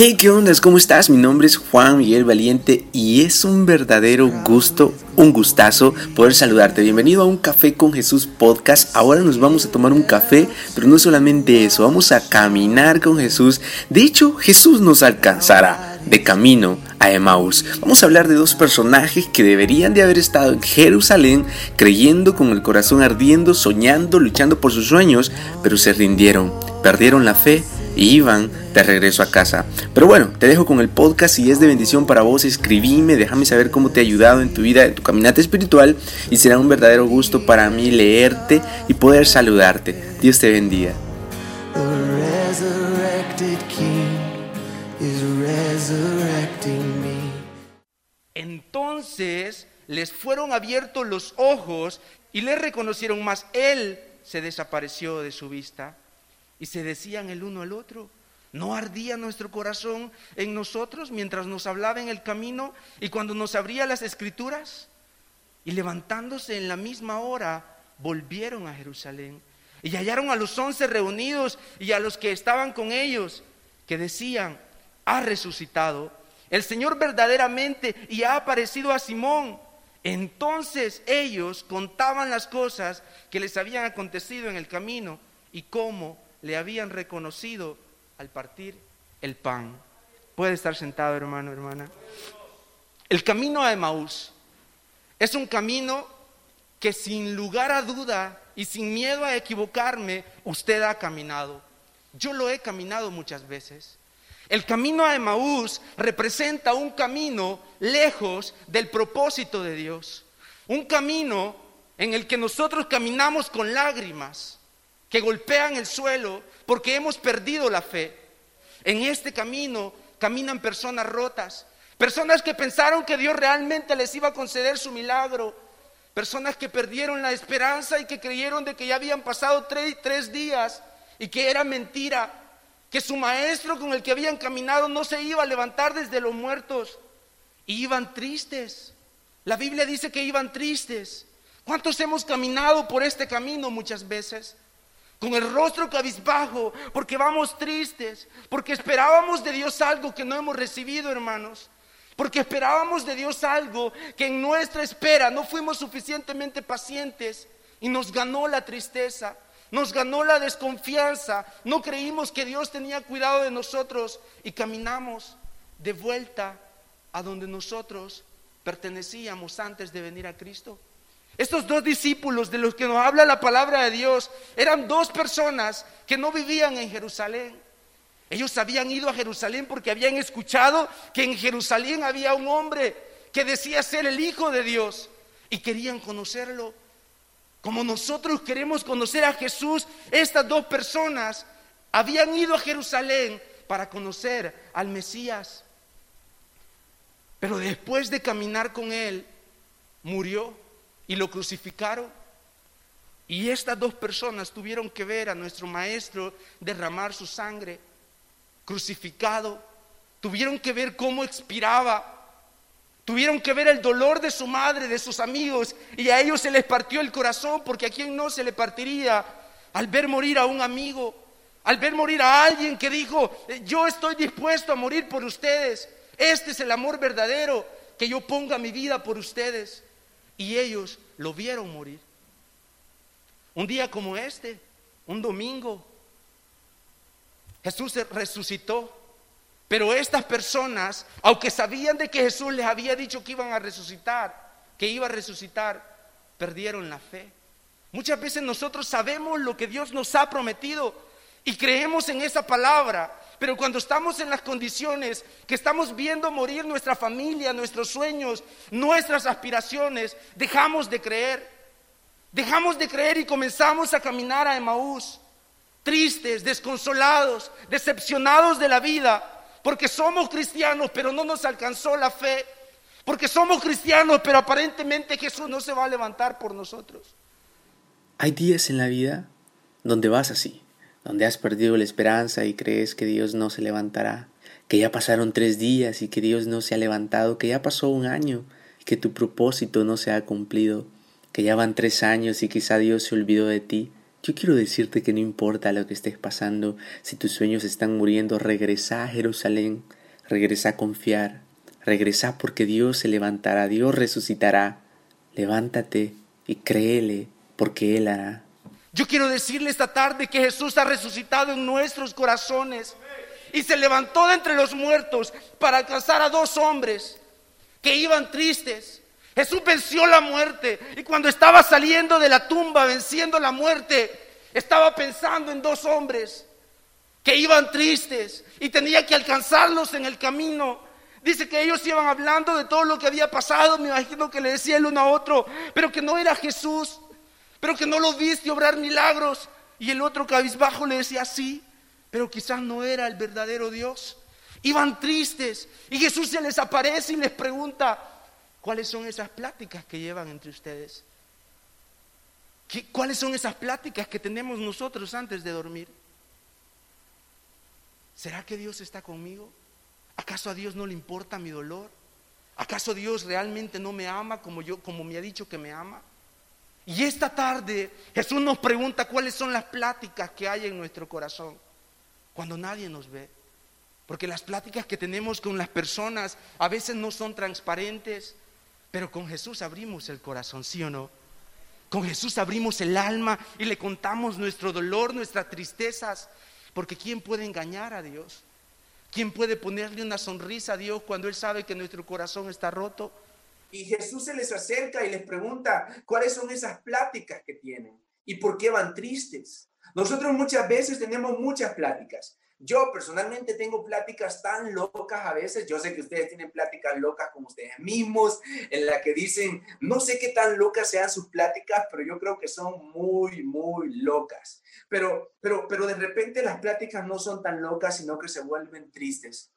Hey, ¿qué onda? ¿Cómo estás? Mi nombre es Juan Miguel Valiente y es un verdadero gusto, un gustazo poder saludarte. Bienvenido a un Café con Jesús podcast. Ahora nos vamos a tomar un café, pero no solamente eso, vamos a caminar con Jesús. De hecho, Jesús nos alcanzará de camino a Emmaus. Vamos a hablar de dos personajes que deberían de haber estado en Jerusalén creyendo con el corazón ardiendo, soñando, luchando por sus sueños, pero se rindieron, perdieron la fe y iban de regreso a casa. Pero bueno, te dejo con el podcast. Si es de bendición para vos, escribime, déjame saber cómo te ha ayudado en tu vida, en tu caminata espiritual. Y será un verdadero gusto para mí leerte y poder saludarte. Dios te bendiga. Entonces les fueron abiertos los ojos y le reconocieron, más él se desapareció de su vista. Y se decían el uno al otro, ¿no ardía nuestro corazón en nosotros mientras nos hablaba en el camino y cuando nos abría las escrituras? Y levantándose en la misma hora, volvieron a Jerusalén y hallaron a los once reunidos y a los que estaban con ellos, que decían, ha resucitado el Señor verdaderamente y ha aparecido a Simón. Entonces ellos contaban las cosas que les habían acontecido en el camino y cómo le habían reconocido al partir el pan. Puede estar sentado, hermano, hermana. El camino a Emaús es un camino que sin lugar a duda y sin miedo a equivocarme, usted ha caminado. Yo lo he caminado muchas veces. El camino a Emaús representa un camino lejos del propósito de Dios. Un camino en el que nosotros caminamos con lágrimas que golpean el suelo porque hemos perdido la fe. En este camino caminan personas rotas, personas que pensaron que Dios realmente les iba a conceder su milagro, personas que perdieron la esperanza y que creyeron de que ya habían pasado tres, días y que era mentira, que su maestro con el que habían caminado no se iba a levantar desde los muertos y iban tristes. La Biblia dice que iban tristes. ¿Cuántos hemos caminado por este camino muchas veces? Con el rostro cabizbajo, porque vamos tristes, porque esperábamos de Dios algo que no hemos recibido, hermanos. Porque esperábamos de Dios algo que en nuestra espera no fuimos suficientemente pacientes y nos ganó la tristeza, nos ganó la desconfianza, no creímos que Dios tenía cuidado de nosotros y caminamos de vuelta a donde nosotros pertenecíamos antes de venir a Cristo. Estos dos discípulos de los que nos habla la palabra de Dios eran dos personas que no vivían en Jerusalén. Ellos habían ido a Jerusalén porque habían escuchado que en Jerusalén había un hombre que decía ser el Hijo de Dios y querían conocerlo. Como nosotros queremos conocer a Jesús, estas dos personas habían ido a Jerusalén para conocer al Mesías. Pero después de caminar con él, murió y lo crucificaron. Y estas dos personas tuvieron que ver a nuestro maestro derramar su sangre, crucificado. Tuvieron que ver cómo expiraba. Tuvieron que ver el dolor de su madre, de sus amigos. Y a ellos se les partió el corazón, porque a quien no se le partiría al ver morir a un amigo, al ver morir a alguien que dijo, yo estoy dispuesto a morir por ustedes. Este es el amor verdadero, que yo ponga mi vida por ustedes y ellos lo vieron morir. Un día como este, un domingo, Jesús resucitó. Pero estas personas, aunque sabían de que Jesús les había dicho que iban a resucitar, que iba a resucitar, perdieron la fe. Muchas veces nosotros sabemos lo que Dios nos ha prometido y creemos en esa palabra, pero cuando estamos en las condiciones que estamos viendo morir nuestra familia, nuestros sueños, nuestras aspiraciones, dejamos de creer. Dejamos de creer y comenzamos a caminar a Emaús, tristes, desconsolados, decepcionados de la vida, porque somos cristianos, pero no nos alcanzó la fe, porque somos cristianos, pero aparentemente Jesús no se va a levantar por nosotros. Hay días en la vida donde vas así, donde has perdido la esperanza y crees que Dios no se levantará, que ya pasaron tres días y que Dios no se ha levantado, que ya pasó un año y que tu propósito no se ha cumplido, que ya van tres años y quizá Dios se olvidó de ti. Yo quiero decirte que no importa lo que estés pasando, si tus sueños están muriendo, regresa a Jerusalén, regresa a confiar, regresa porque Dios se levantará, Dios resucitará. Levántate y créele porque Él hará. Yo quiero decirle esta tarde que Jesús ha resucitado en nuestros corazones y se levantó de entre los muertos para alcanzar a dos hombres que iban tristes. Jesús venció la muerte y cuando estaba saliendo de la tumba venciendo la muerte, estaba pensando en dos hombres que iban tristes y tenía que alcanzarlos en el camino. Dice que ellos iban hablando de todo lo que había pasado, me imagino que le decía el uno a otro, pero que no era Jesús, pero que no lo viste obrar milagros. Y el otro cabizbajo le decía, sí, pero quizás no era el verdadero Dios. Iban tristes y Jesús se les aparece y les pregunta, ¿cuáles son esas pláticas que llevan entre ustedes? ¿Cuáles son esas pláticas que tenemos nosotros antes de dormir? ¿Será que Dios está conmigo? ¿Acaso a Dios no le importa mi dolor? ¿Acaso Dios realmente no me ama como yo como me ha dicho que me ama? Y esta tarde Jesús nos pregunta cuáles son las pláticas que hay en nuestro corazón cuando nadie nos ve. Porque las pláticas que tenemos con las personas a veces no son transparentes, pero con Jesús abrimos el corazón, ¿sí o no? Con Jesús abrimos el alma y le contamos nuestro dolor, nuestras tristezas, porque ¿quién puede engañar a Dios? ¿Quién puede ponerle una sonrisa a Dios cuando Él sabe que nuestro corazón está roto? Y Jesús se les acerca y les pregunta cuáles son esas pláticas que tienen y por qué van tristes. Nosotros muchas veces tenemos muchas pláticas. Yo personalmente tengo pláticas tan locas a veces. Yo sé que ustedes tienen pláticas locas como ustedes mismos, en la que dicen, no sé qué tan locas sean sus pláticas, pero yo creo que son muy, muy locas. Pero, pero, pero de repente las pláticas no son tan locas, sino que se vuelven tristes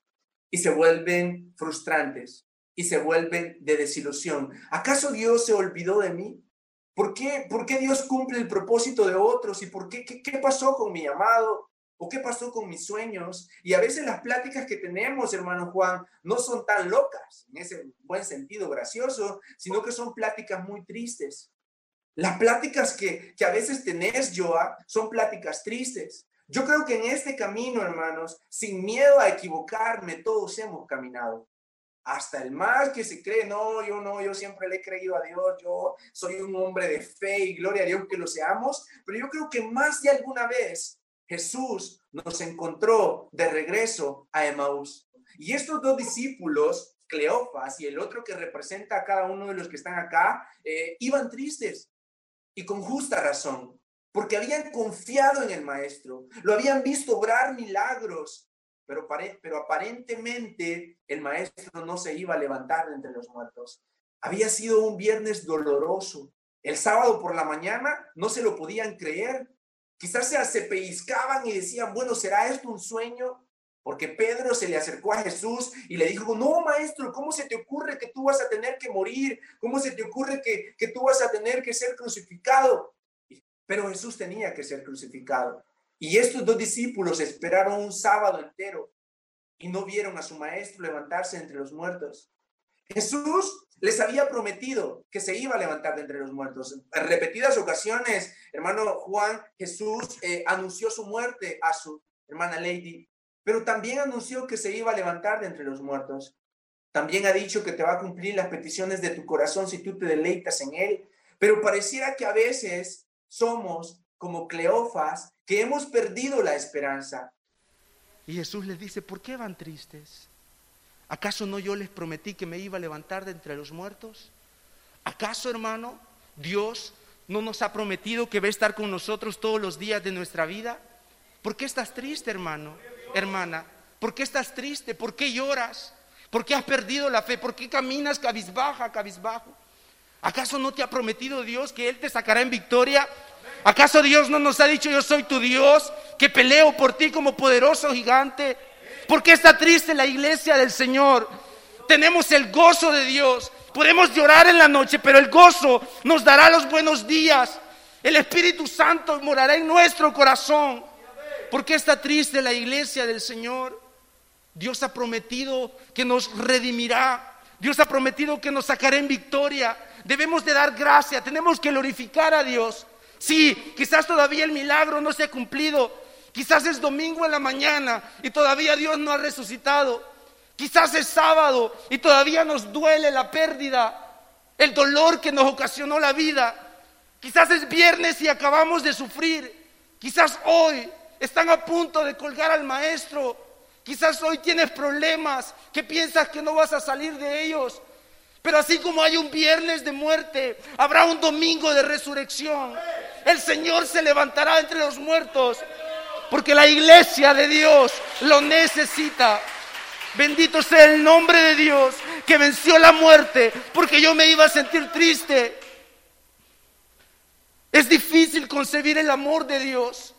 y se vuelven frustrantes y se vuelven de desilusión. ¿Acaso Dios se olvidó de mí? ¿Por qué, ¿Por qué Dios cumple el propósito de otros? ¿Y por qué, qué, pasó con mi amado? ¿O qué pasó con mis sueños? Y a veces las pláticas que tenemos, hermano Juan, no son tan locas, en ese buen sentido gracioso, sino que son pláticas muy tristes. Las pláticas que, que a veces tenés, Joa, son pláticas tristes. Yo creo que en este camino, hermanos, sin miedo a equivocarme, todos hemos caminado hasta el más que se cree, no, yo no, yo siempre le he creído a Dios, yo soy un hombre de fe y gloria a Dios que lo seamos, pero yo creo que más de alguna vez Jesús nos encontró de regreso a Emaús. Y estos dos discípulos, Cleofas y el otro que representa a cada uno de los que están acá, eh, iban tristes y con justa razón, porque habían confiado en el Maestro, lo habían visto obrar milagros, pero, aparentemente el maestro no se iba a levantar de entre los muertos. Había sido un viernes doloroso. El sábado por la mañana no se lo podían creer. Quizás se, se pellizcaban y decían, bueno, ¿será esto un sueño? Porque Pedro se le acercó a Jesús y le dijo, no, maestro, ¿cómo se te ocurre que tú vas a tener que morir? ¿Cómo se te ocurre que, que tú vas a tener que ser crucificado? Pero Jesús tenía que ser crucificado. Y estos dos discípulos esperaron un sábado entero y no vieron a su maestro levantarse entre los muertos. Jesús les había prometido que se iba a levantar de entre los muertos. En repetidas ocasiones, hermano Juan, Jesús eh, anunció su muerte a su hermana Lady, pero también anunció que se iba a levantar de entre los muertos. También ha dicho que te va a cumplir las peticiones de tu corazón si tú te deleitas en él. Pero pareciera que a veces somos como Cleofas que hemos perdido la esperanza. Y Jesús les dice, ¿por qué van tristes? ¿Acaso no yo les prometí que me iba a levantar de entre los muertos? ¿Acaso, hermano, Dios no nos ha prometido que va a estar con nosotros todos los días de nuestra vida? ¿Por qué estás triste, hermano, hermana? ¿Por qué estás triste? ¿Por qué lloras? ¿Por qué has perdido la fe? ¿Por qué caminas cabizbaja, cabizbajo? ¿Acaso no te ha prometido Dios que Él te sacará en victoria ¿Acaso Dios no nos ha dicho yo soy tu Dios, que peleo por ti como poderoso gigante? ¿Por qué está triste la iglesia del Señor? Tenemos el gozo de Dios. Podemos llorar en la noche, pero el gozo nos dará los buenos días. El Espíritu Santo morará en nuestro corazón. ¿Por qué está triste la iglesia del Señor? Dios ha prometido que nos redimirá. Dios ha prometido que nos sacará en victoria. Debemos de dar gracia, tenemos que glorificar a Dios. Sí, quizás todavía el milagro no se ha cumplido. Quizás es domingo en la mañana y todavía Dios no ha resucitado. Quizás es sábado y todavía nos duele la pérdida, el dolor que nos ocasionó la vida. Quizás es viernes y acabamos de sufrir. Quizás hoy están a punto de colgar al maestro. Quizás hoy tienes problemas que piensas que no vas a salir de ellos. Pero así como hay un viernes de muerte, habrá un domingo de resurrección. El Señor se levantará entre los muertos porque la iglesia de Dios lo necesita. Bendito sea el nombre de Dios que venció la muerte porque yo me iba a sentir triste. Es difícil concebir el amor de Dios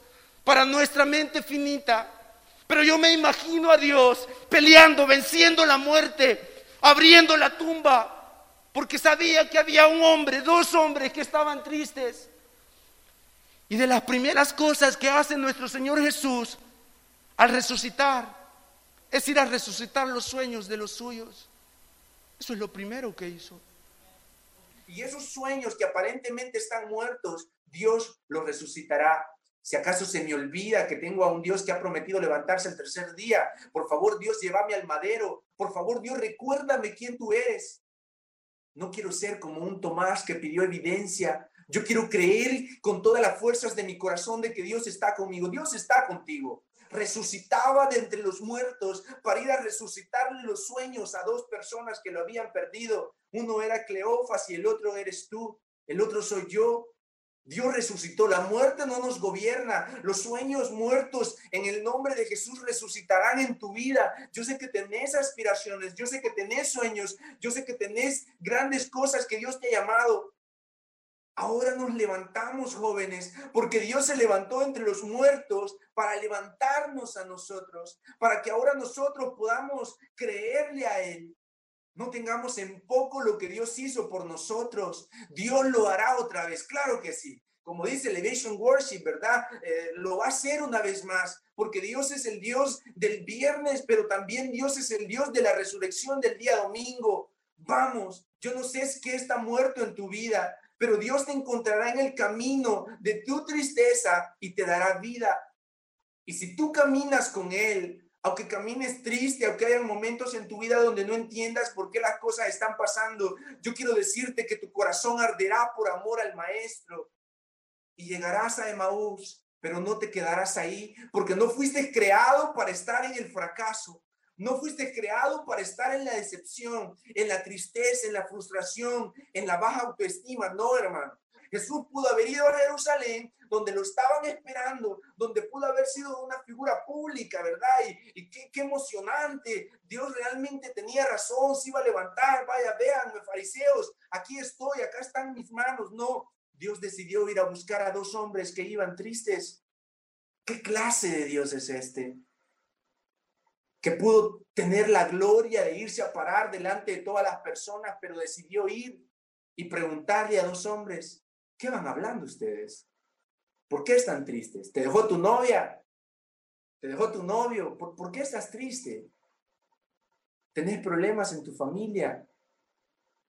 para nuestra mente finita. Pero yo me imagino a Dios peleando, venciendo la muerte, abriendo la tumba, porque sabía que había un hombre, dos hombres que estaban tristes. Y de las primeras cosas que hace nuestro Señor Jesús al resucitar es ir a resucitar los sueños de los suyos. Eso es lo primero que hizo. Y esos sueños que aparentemente están muertos, Dios los resucitará. Si acaso se me olvida que tengo a un Dios que ha prometido levantarse el tercer día, por favor Dios, llévame al madero. Por favor Dios, recuérdame quién tú eres. No quiero ser como un Tomás que pidió evidencia, yo quiero creer con todas las fuerzas de mi corazón de que Dios está conmigo. Dios está contigo. Resucitaba de entre los muertos para ir a resucitarle los sueños a dos personas que lo habían perdido. Uno era Cleofas y el otro eres tú. El otro soy yo. Dios resucitó, la muerte no nos gobierna, los sueños muertos en el nombre de Jesús resucitarán en tu vida. Yo sé que tenés aspiraciones, yo sé que tenés sueños, yo sé que tenés grandes cosas que Dios te ha llamado, Ahora nos levantamos jóvenes porque Dios se levantó entre los muertos para levantarnos a nosotros, para que ahora nosotros podamos creerle a Él. No tengamos en poco lo que Dios hizo por nosotros. Dios lo hará otra vez, claro que sí. Como dice Elevation Worship, ¿verdad? Eh, lo va a hacer una vez más, porque Dios es el Dios del viernes, pero también Dios es el Dios de la resurrección del día domingo. Vamos, yo no sé qué está muerto en tu vida, pero Dios te encontrará en el camino de tu tristeza y te dará vida. Y si tú caminas con Él, aunque camines triste, aunque haya momentos en tu vida donde no entiendas por qué las cosas están pasando, yo quiero decirte que tu corazón arderá por amor al Maestro y llegarás a Emaús, pero no te quedarás ahí, porque no fuiste creado para estar en el fracaso. No fuiste creado para estar en la decepción, en la tristeza, en la frustración, en la baja autoestima. No, hermano. Jesús pudo haber ido a Jerusalén, donde lo estaban esperando, donde pudo haber sido una figura pública, ¿verdad? Y, qué, emocionante. Dios realmente tenía razón, se iba a levantar. Vaya, vean, fariseos, aquí estoy, acá están mis manos. No, Dios decidió ir a buscar a dos hombres que iban tristes. ¿Qué clase de Dios es este? Que pudo tener la gloria de irse a parar delante de todas las personas, pero decidió ir y preguntarle a dos hombres, ¿qué van hablando ustedes? ¿Por qué están tristes? ¿Te dejó tu novia? ¿Te dejó tu novio? ¿Por, ¿por qué estás triste? ¿Tenés problemas en tu familia?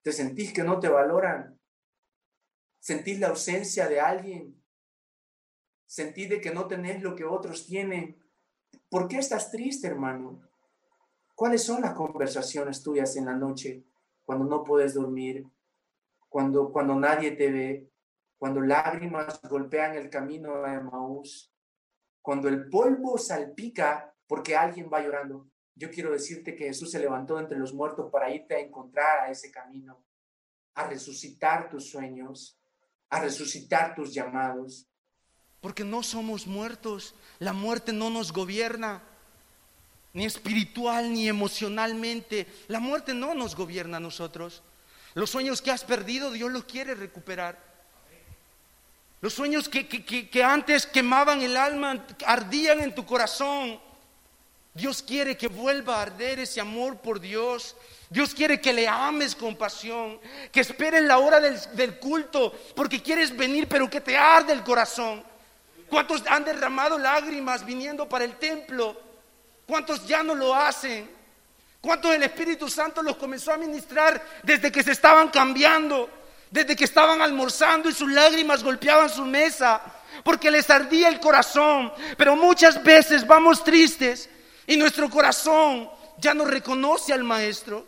¿Te sentís que no te valoran? ¿Sentís la ausencia de alguien? ¿Sentís de que no tenés lo que otros tienen? ¿Por qué estás triste, hermano? ¿Cuáles son las conversaciones tuyas en la noche cuando no puedes dormir? Cuando, cuando nadie te ve, cuando lágrimas golpean el camino a Emaús, cuando el polvo salpica porque alguien va llorando. Yo quiero decirte que Jesús se levantó entre los muertos para irte a encontrar a ese camino, a resucitar tus sueños, a resucitar tus llamados, porque no somos muertos. La muerte no nos gobierna, ni espiritual ni emocionalmente. La muerte no nos gobierna a nosotros. Los sueños que has perdido, Dios los quiere recuperar. Los sueños que, que, antes quemaban el alma, ardían en tu corazón. Dios quiere que vuelva a arder ese amor por Dios. Dios quiere que le ames con pasión, que esperes la hora del, del culto, porque quieres venir, pero que te arde el corazón. ¿Cuántos han derramado lágrimas viniendo para el templo? ¿Cuántos ya no lo hacen? ¿Cuántos el Espíritu Santo los comenzó a ministrar desde que se estaban cambiando? desde que estaban almorzando y sus lágrimas golpeaban su mesa, porque les ardía el corazón. Pero muchas veces vamos tristes y nuestro corazón ya no reconoce al Maestro.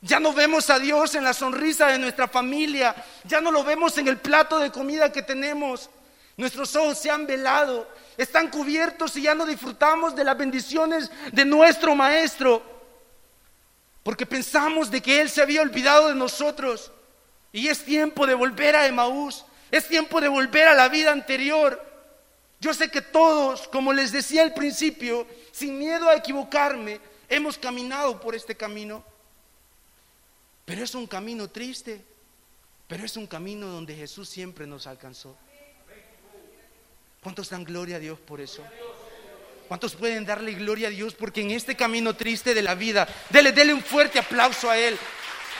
Ya no vemos a Dios en la sonrisa de nuestra familia, ya no lo vemos en el plato de comida que tenemos. Nuestros ojos se han velado, están cubiertos y ya no disfrutamos de las bendiciones de nuestro Maestro, porque pensamos de que Él se había olvidado de nosotros. Y es tiempo de volver a Emaús, es tiempo de volver a la vida anterior. Yo sé que todos, como les decía al principio, sin miedo a equivocarme, hemos caminado por este camino. Pero es un camino triste, pero es un camino donde Jesús siempre nos alcanzó. ¿Cuántos dan gloria a Dios por eso? ¿Cuántos pueden darle gloria a Dios? Porque en este camino triste de la vida, dele, dele un fuerte aplauso a Él.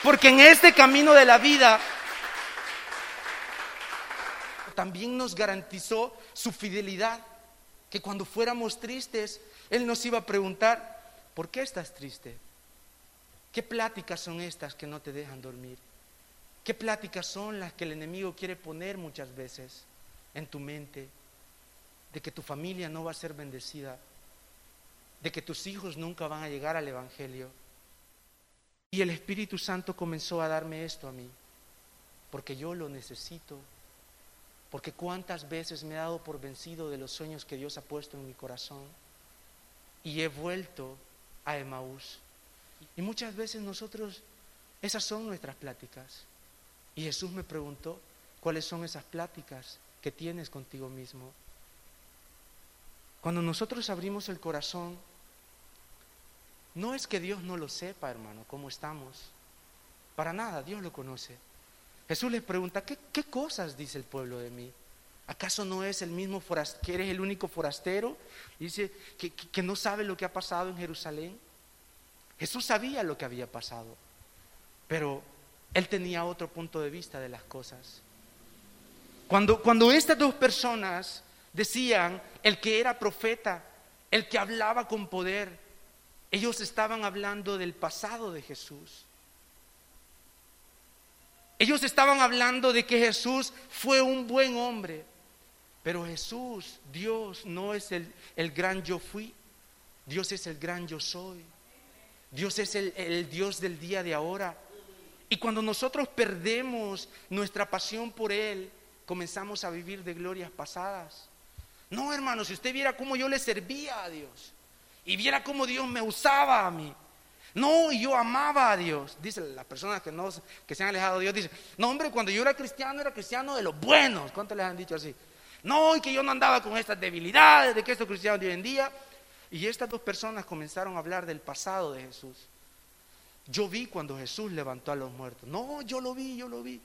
Porque en este camino de la vida también nos garantizó su fidelidad. Que cuando fuéramos tristes, Él nos iba a preguntar, ¿por qué estás triste? ¿Qué pláticas son estas que no te dejan dormir? ¿Qué pláticas son las que el enemigo quiere poner muchas veces en tu mente? De que tu familia no va a ser bendecida, de que tus hijos nunca van a llegar al Evangelio. Y el Espíritu Santo comenzó a darme esto a mí, porque yo lo necesito, porque cuántas veces me he dado por vencido de los sueños que Dios ha puesto en mi corazón y he vuelto a Emaús. Y muchas veces nosotros, esas son nuestras pláticas. Y Jesús me preguntó, ¿cuáles son esas pláticas que tienes contigo mismo? Cuando nosotros abrimos el corazón, no es que Dios no lo sepa, hermano, cómo estamos. Para nada, Dios lo conoce. Jesús les pregunta, ¿qué, cosas dice el pueblo de mí? ¿Acaso no es el mismo forastero, que eres el único forastero? Dice que, que no sabe lo que ha pasado en Jerusalén. Jesús sabía lo que había pasado, pero él tenía otro punto de vista de las cosas. Cuando, cuando estas dos personas decían, el que era profeta, el que hablaba con poder, ellos estaban hablando del pasado de Jesús. Ellos estaban hablando de que Jesús fue un buen hombre, pero Jesús, Dios, no es el, el gran yo fui, Dios es el gran yo soy. Dios es el, Dios del día de ahora. Y cuando nosotros perdemos nuestra pasión por Él, comenzamos a vivir de glorias pasadas. No, hermano, si usted viera cómo yo le servía a Dios y viera cómo Dios me usaba a mí. No, y yo amaba a Dios. Dice las personas que, no, que se han alejado de Dios, dice, no, hombre, cuando yo era cristiano, era cristiano de los buenos. ¿Cuántos les han dicho así? No, y que yo no andaba con estas debilidades de que estos cristianos hoy en día. Y estas dos personas comenzaron a hablar del pasado de Jesús. Yo vi cuando Jesús levantó a los muertos. No, yo lo vi, yo lo vi.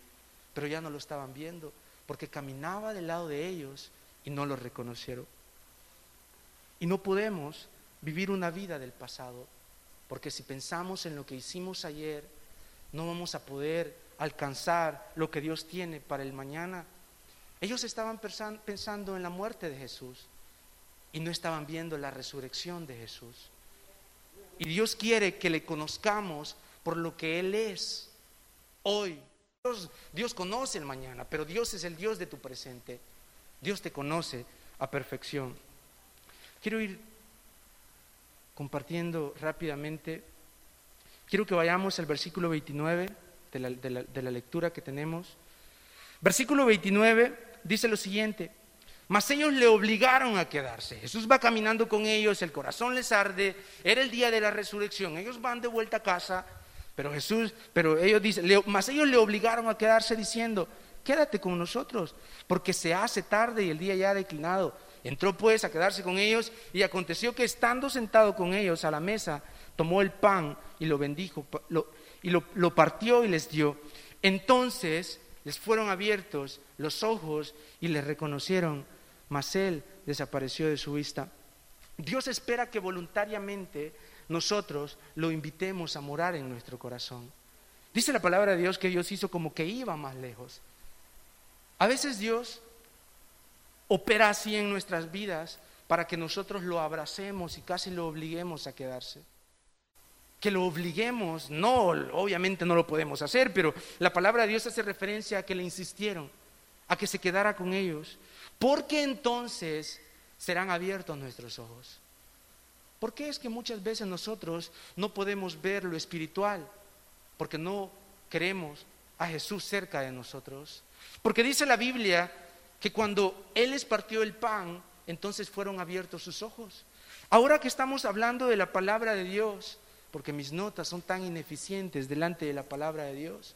Pero ya no lo estaban viendo porque caminaba del lado de ellos y no lo reconocieron. Y no podemos vivir una vida del pasado porque si pensamos en lo que hicimos ayer, no vamos a poder alcanzar lo que Dios tiene para el mañana. Ellos estaban pensando en la muerte de Jesús y no estaban viendo la resurrección de Jesús. Y Dios quiere que le conozcamos por lo que Él es hoy. Dios, conoce el mañana, pero Dios es el Dios de tu presente. Dios te conoce a perfección. Quiero ir compartiendo rápidamente. Quiero que vayamos al versículo 29 de la, lectura que tenemos. Versículo 29 dice lo siguiente. Mas ellos le obligaron a quedarse. Jesús va caminando con ellos, el corazón les arde, era el día de la resurrección. Ellos van de vuelta a casa, pero Jesús, pero ellos dicen, mas ellos le obligaron a quedarse diciendo, quédate con nosotros, porque se hace tarde y el día ya ha declinado. Entró pues a quedarse con ellos y aconteció que estando sentado con ellos a la mesa, tomó el pan y lo bendijo y lo partió y les dio. Entonces les fueron abiertos los ojos y les reconocieron mas él desapareció de su vista. Dios espera que voluntariamente nosotros lo invitemos a morar en nuestro corazón. Dice la palabra de Dios que Dios hizo como que iba más lejos. A veces Dios opera así en nuestras vidas para que nosotros lo abracemos y casi lo obliguemos a quedarse. que lo obliguemos. No, obviamente no lo podemos hacer, pero la palabra de Dios hace referencia a que le insistieron, a que se quedara con ellos. Porque entonces serán abiertos nuestros ojos. ¿Por qué es que muchas veces nosotros no podemos ver lo espiritual? Porque no queremos a Jesús cerca de nosotros. Porque dice la Biblia que cuando Él les partió el pan, entonces fueron abiertos sus ojos. Ahora que estamos hablando de la palabra de Dios, porque mis notas son tan ineficientes delante de la palabra de Dios,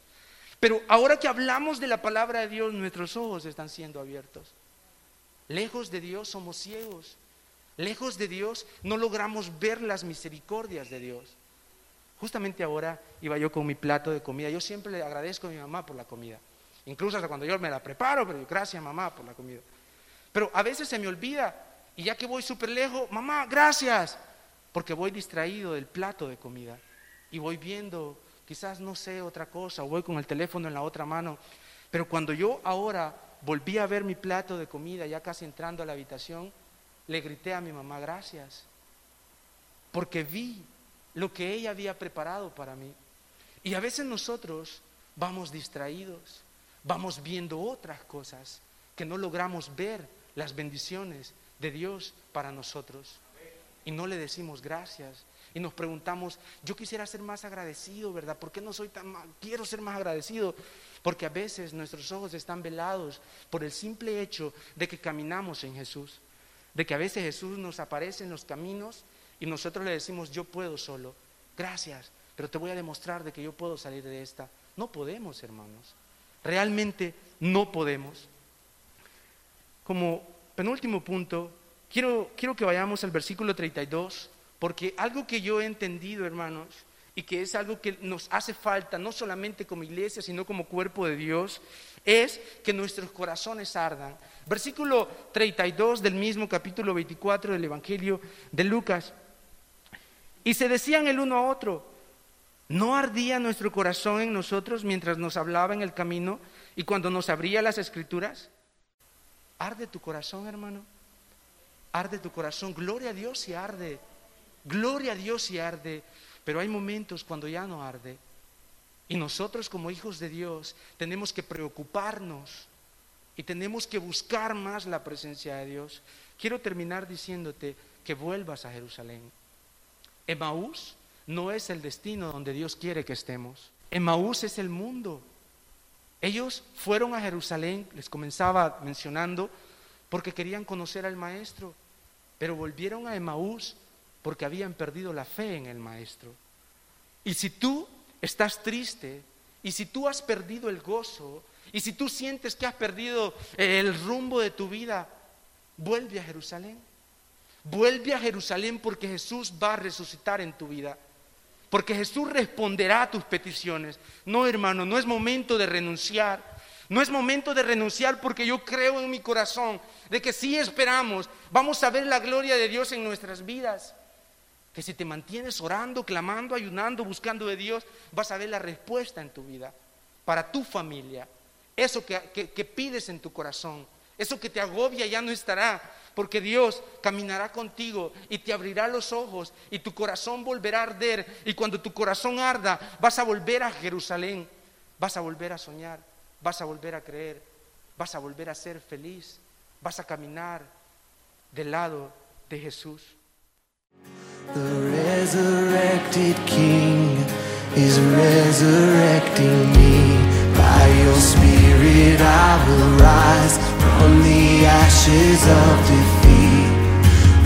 pero ahora que hablamos de la palabra de Dios, nuestros ojos están siendo abiertos. Lejos de Dios somos ciegos. Lejos de Dios no logramos ver las misericordias de Dios. Justamente ahora iba yo con mi plato de comida. Yo siempre le agradezco a mi mamá por la comida. Incluso hasta cuando yo me la preparo, pero gracias mamá por la comida. Pero a veces se me olvida y ya que voy súper lejos, mamá, gracias, porque voy distraído del plato de comida y voy viendo, quizás no sé otra cosa, o voy con el teléfono en la otra mano. Pero cuando yo ahora volví a ver mi plato de comida, ya casi entrando a la habitación, le grité a mi mamá, gracias, porque vi lo que ella había preparado para mí. Y a veces nosotros vamos distraídos, vamos viendo otras cosas que no logramos ver las bendiciones de Dios para nosotros. Y no le decimos gracias. Y nos preguntamos, yo quisiera ser más agradecido, ¿verdad? ¿Por qué no soy tan mal? Quiero ser más agradecido. Porque a veces nuestros ojos están velados por el simple hecho de que caminamos en Jesús. De que a veces Jesús nos aparece en los caminos y nosotros le decimos, yo puedo solo. Gracias, pero te voy a demostrar de que yo puedo salir de esta. No podemos, hermanos. Realmente no podemos. Como penúltimo punto, quiero, quiero que vayamos al versículo 32, porque algo que yo he entendido, hermanos, y que es algo que nos hace falta, no solamente como iglesia, sino como cuerpo de Dios, es que nuestros corazones ardan. Versículo 32 del mismo capítulo 24 del Evangelio de Lucas. Y se decían el uno a otro, ¿no ardía nuestro corazón en nosotros mientras nos hablaba en el camino y cuando nos abría las escrituras? ¿Arde tu corazón, hermano? Arde tu corazón. Gloria a Dios si arde. Gloria a Dios si arde. Pero hay momentos cuando ya no arde. Y nosotros como hijos de Dios tenemos que preocuparnos y tenemos que buscar más la presencia de Dios. Quiero terminar diciéndote que vuelvas a Jerusalén. Emaús no es el destino donde Dios quiere que estemos. Emaús es el mundo. Ellos fueron a Jerusalén, les comenzaba mencionando, porque querían conocer al maestro, pero volvieron a Emaús porque habían perdido la fe en el maestro. Y si tú estás triste, y si tú has perdido el gozo, y si tú sientes que has perdido el rumbo de tu vida, vuelve a Jerusalén. Vuelve a Jerusalén porque Jesús va a resucitar en tu vida. Porque Jesús responderá a tus peticiones. No, hermano, no es momento de renunciar. No es momento de renunciar porque yo creo en mi corazón de que si esperamos, vamos a ver la gloria de Dios en nuestras vidas. Que si te mantienes orando, clamando, ayunando, buscando de Dios, vas a ver la respuesta en tu vida, para tu familia. Eso que, que pides en tu corazón, eso que te agobia ya no estará, porque Dios caminará contigo y te abrirá los ojos y tu corazón volverá a arder. Y cuando tu corazón arda, vas a volver a Jerusalén, vas a volver a soñar, vas a volver a creer, vas a volver a ser feliz, vas a caminar del lado de Jesús. The resurrected King is resurrecting me. By your spirit On the ashes of defeat,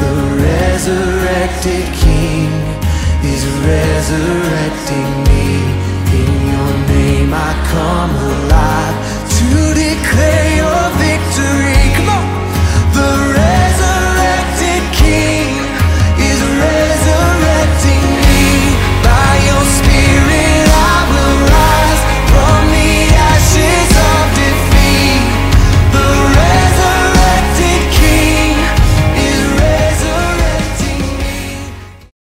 the resurrected King is resurrecting me. In your name I come alive to declare your victory.